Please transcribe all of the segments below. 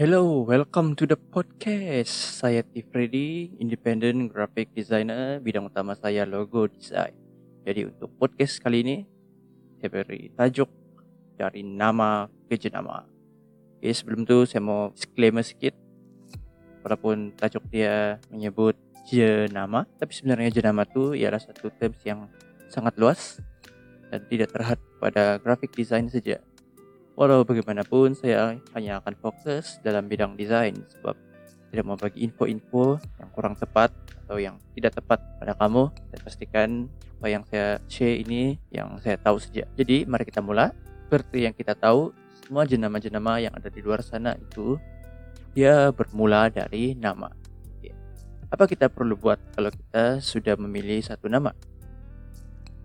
Hello, welcome to the podcast. Saya T. Freddy, independent graphic designer. Bidang utama saya logo design. Jadi untuk podcast kali ini, saya beri tajuk dari nama ke jenama. Oke, sebelum itu saya mau disclaimer sedikit. Walaupun tajuk dia menyebut jenama, tapi sebenarnya jenama itu ialah satu terms yang sangat luas dan tidak terhad pada graphic design saja. Walau bagaimanapun saya hanya akan fokus dalam bidang desain sebab tidak mau bagi info-info yang kurang tepat atau yang tidak tepat pada kamu dan pastikan apa yang saya share ini yang saya tahu saja. Jadi mari kita mulai. Seperti yang kita tahu, semua jenama-jenama yang ada di luar sana itu dia bermula dari nama. Apa kita perlu buat kalau kita sudah memilih satu nama?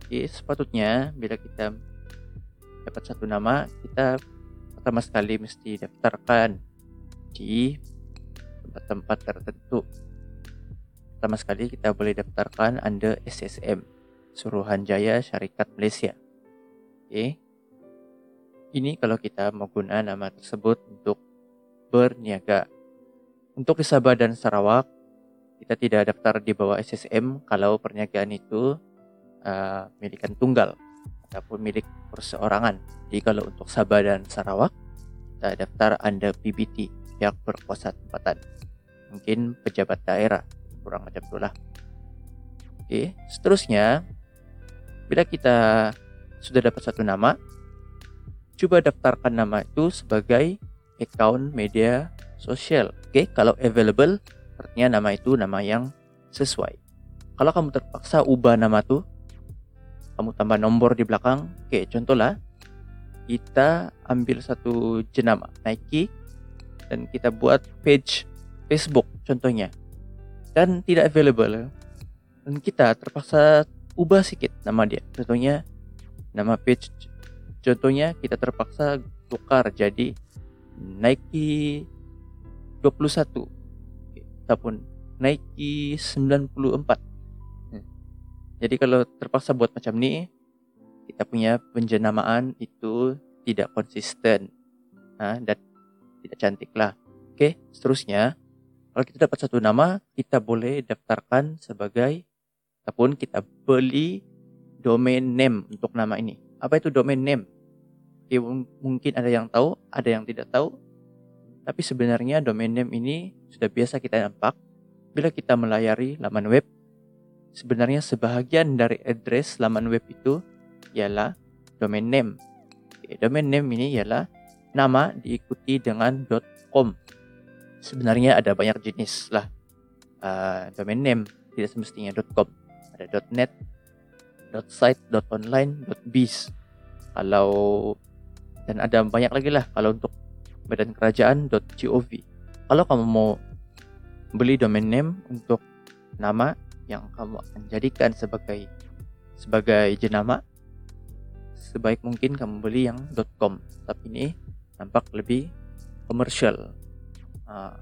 Jadi sepatutnya bila kita dapat satu nama, kita pertama sekali mesti daftarkan di tempat-tempat tertentu. Pertama sekali kita boleh daftarkan under SSM, Suruhanjaya Syarikat Malaysia. Oke. Ini kalau kita menggunakan nama tersebut untuk berniaga. Untuk di Sabah dan Sarawak, kita tidak daftar di bawah SSM kalau perniagaan itu uh, milikan tunggal ataupun milik perseorangan. Jadi kalau untuk Sabah dan Sarawak, kita daftar under PBT, pihak berkuasa tempatan. Mungkin pejabat daerah, kurang macam itulah. Oke, seterusnya, bila kita sudah dapat satu nama, coba daftarkan nama itu sebagai account media sosial. Oke, kalau available, artinya nama itu nama yang sesuai. Kalau kamu terpaksa ubah nama tuh, kamu tambah nomor di belakang. Oke, contoh lah. Kita ambil satu jenama Nike dan kita buat page Facebook contohnya. Dan tidak available. Dan kita terpaksa ubah sedikit nama dia. Contohnya nama page contohnya kita terpaksa tukar jadi Nike 21 ataupun Nike 94 jadi kalau terpaksa buat macam ni, kita punya penjenamaan itu tidak konsisten ha, dan tidak cantik lah. Oke, seterusnya kalau kita dapat satu nama, kita boleh daftarkan sebagai ataupun kita beli domain name untuk nama ini. Apa itu domain name? Oke, mungkin ada yang tahu, ada yang tidak tahu. Tapi sebenarnya domain name ini sudah biasa kita nampak bila kita melayari laman web sebenarnya sebahagian dari address laman web itu ialah domain name. Domain name ini ialah nama diikuti dengan .com. Sebenarnya ada banyak jenis lah uh, domain name, tidak semestinya .com. Ada .net, .site, .online, .biz. Kalau dan ada banyak lagi lah kalau untuk badan kerajaan .gov. Kalau kamu mau beli domain name untuk nama yang kamu akan jadikan sebagai sebagai jenama sebaik mungkin kamu beli yang .com. Tapi ini nampak lebih komersial. Uh,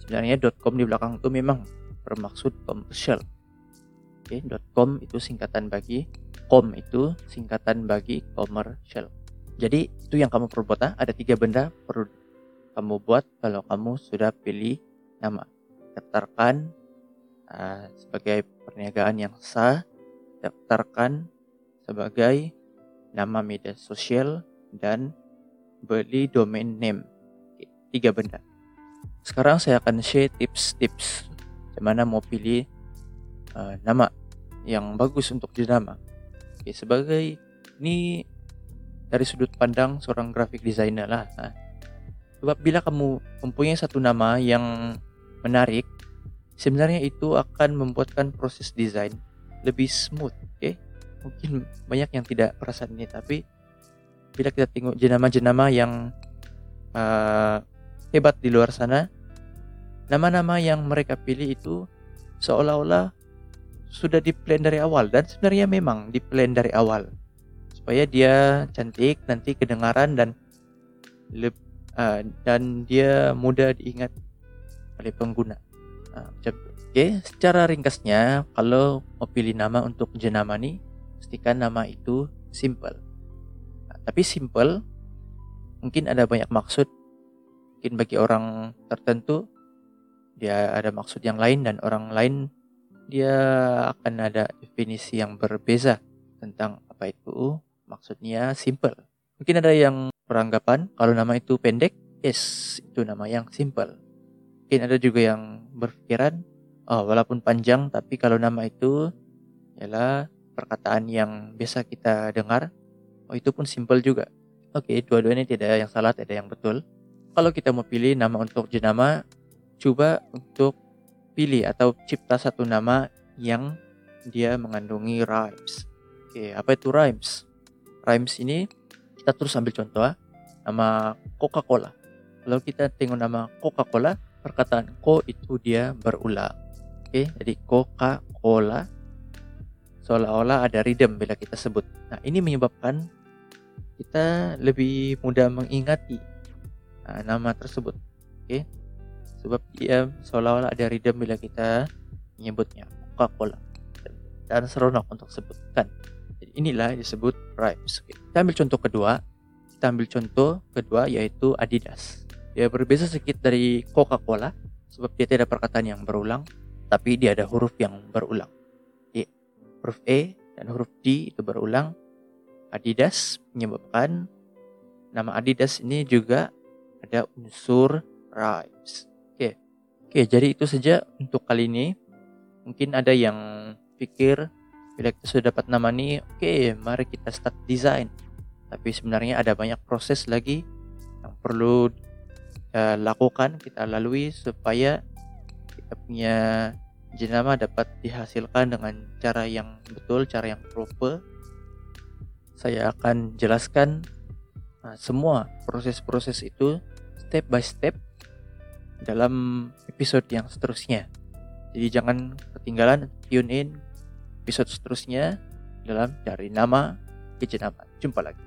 sebenarnya .com di belakang itu memang bermaksud komersial. Oke okay, .com itu singkatan bagi com itu singkatan bagi komersial. Jadi itu yang kamu perlu buat ah. ada tiga benda perlu kamu buat kalau kamu sudah pilih nama. Daftarkan uh, sebagai perniagaan yang sah, daftarkan sebagai nama media sosial dan beli domain name. Tiga benda. Sekarang saya akan share tips-tips bagaimana mau pilih uh, nama yang bagus untuk jenama. Oke, sebagai ini dari sudut pandang seorang graphic designer lah. Nah, sebab bila kamu mempunyai satu nama yang menarik, sebenarnya itu akan membuatkan proses desain lebih smooth oke okay? mungkin banyak yang tidak perasaan ini tapi bila kita tengok jenama-jenama yang uh, hebat di luar sana nama-nama yang mereka pilih itu seolah-olah sudah di plan dari awal dan sebenarnya memang di plan dari awal supaya dia cantik nanti kedengaran dan uh, dan dia mudah diingat oleh pengguna Nah, Oke, secara ringkasnya, kalau mau pilih nama untuk jenama nih, pastikan nama itu simple. Nah, tapi simple, mungkin ada banyak maksud. Mungkin bagi orang tertentu dia ada maksud yang lain dan orang lain dia akan ada definisi yang berbeza tentang apa itu maksudnya simple. Mungkin ada yang beranggapan kalau nama itu pendek, yes, itu nama yang simple. Mungkin ada juga yang berpikiran, oh walaupun panjang tapi kalau nama itu ialah perkataan yang biasa kita dengar, oh itu pun simple juga. Oke, dua-duanya tidak ada yang salah, tidak ada yang betul. Kalau kita mau pilih nama untuk jenama, coba untuk pilih atau cipta satu nama yang dia mengandungi rhymes. Oke, apa itu rhymes? Rhymes ini kita terus ambil contoh ah. nama Coca-Cola. Kalau kita tengok nama Coca-Cola, perkataan ko itu dia berulang. Oke, jadi Coca-Cola seolah-olah ada rhythm bila kita sebut. Nah, ini menyebabkan kita lebih mudah mengingati nah, nama tersebut. Oke. Sebab dia seolah-olah ada rhythm bila kita menyebutnya Coca-Cola dan seronok untuk sebutkan. Jadi inilah disebut rhymes. Oke. Kita ambil contoh kedua. Kita ambil contoh kedua yaitu Adidas. Dia berbeda sedikit dari Coca-Cola sebab dia tidak perkataan yang berulang, tapi dia ada huruf yang berulang. Jadi, huruf E dan huruf D itu berulang Adidas menyebabkan nama Adidas ini juga ada unsur rhymes. Oke. Oke, jadi itu saja untuk kali ini. Mungkin ada yang pikir bila kita sudah dapat nama ini, oke, mari kita start desain. Tapi sebenarnya ada banyak proses lagi yang perlu kita lakukan, kita lalui supaya kita punya jenama dapat dihasilkan dengan cara yang betul, cara yang proper saya akan jelaskan uh, semua proses-proses itu step by step dalam episode yang seterusnya. Jadi jangan ketinggalan tune in episode seterusnya dalam dari nama ke nama. Jumpa lagi.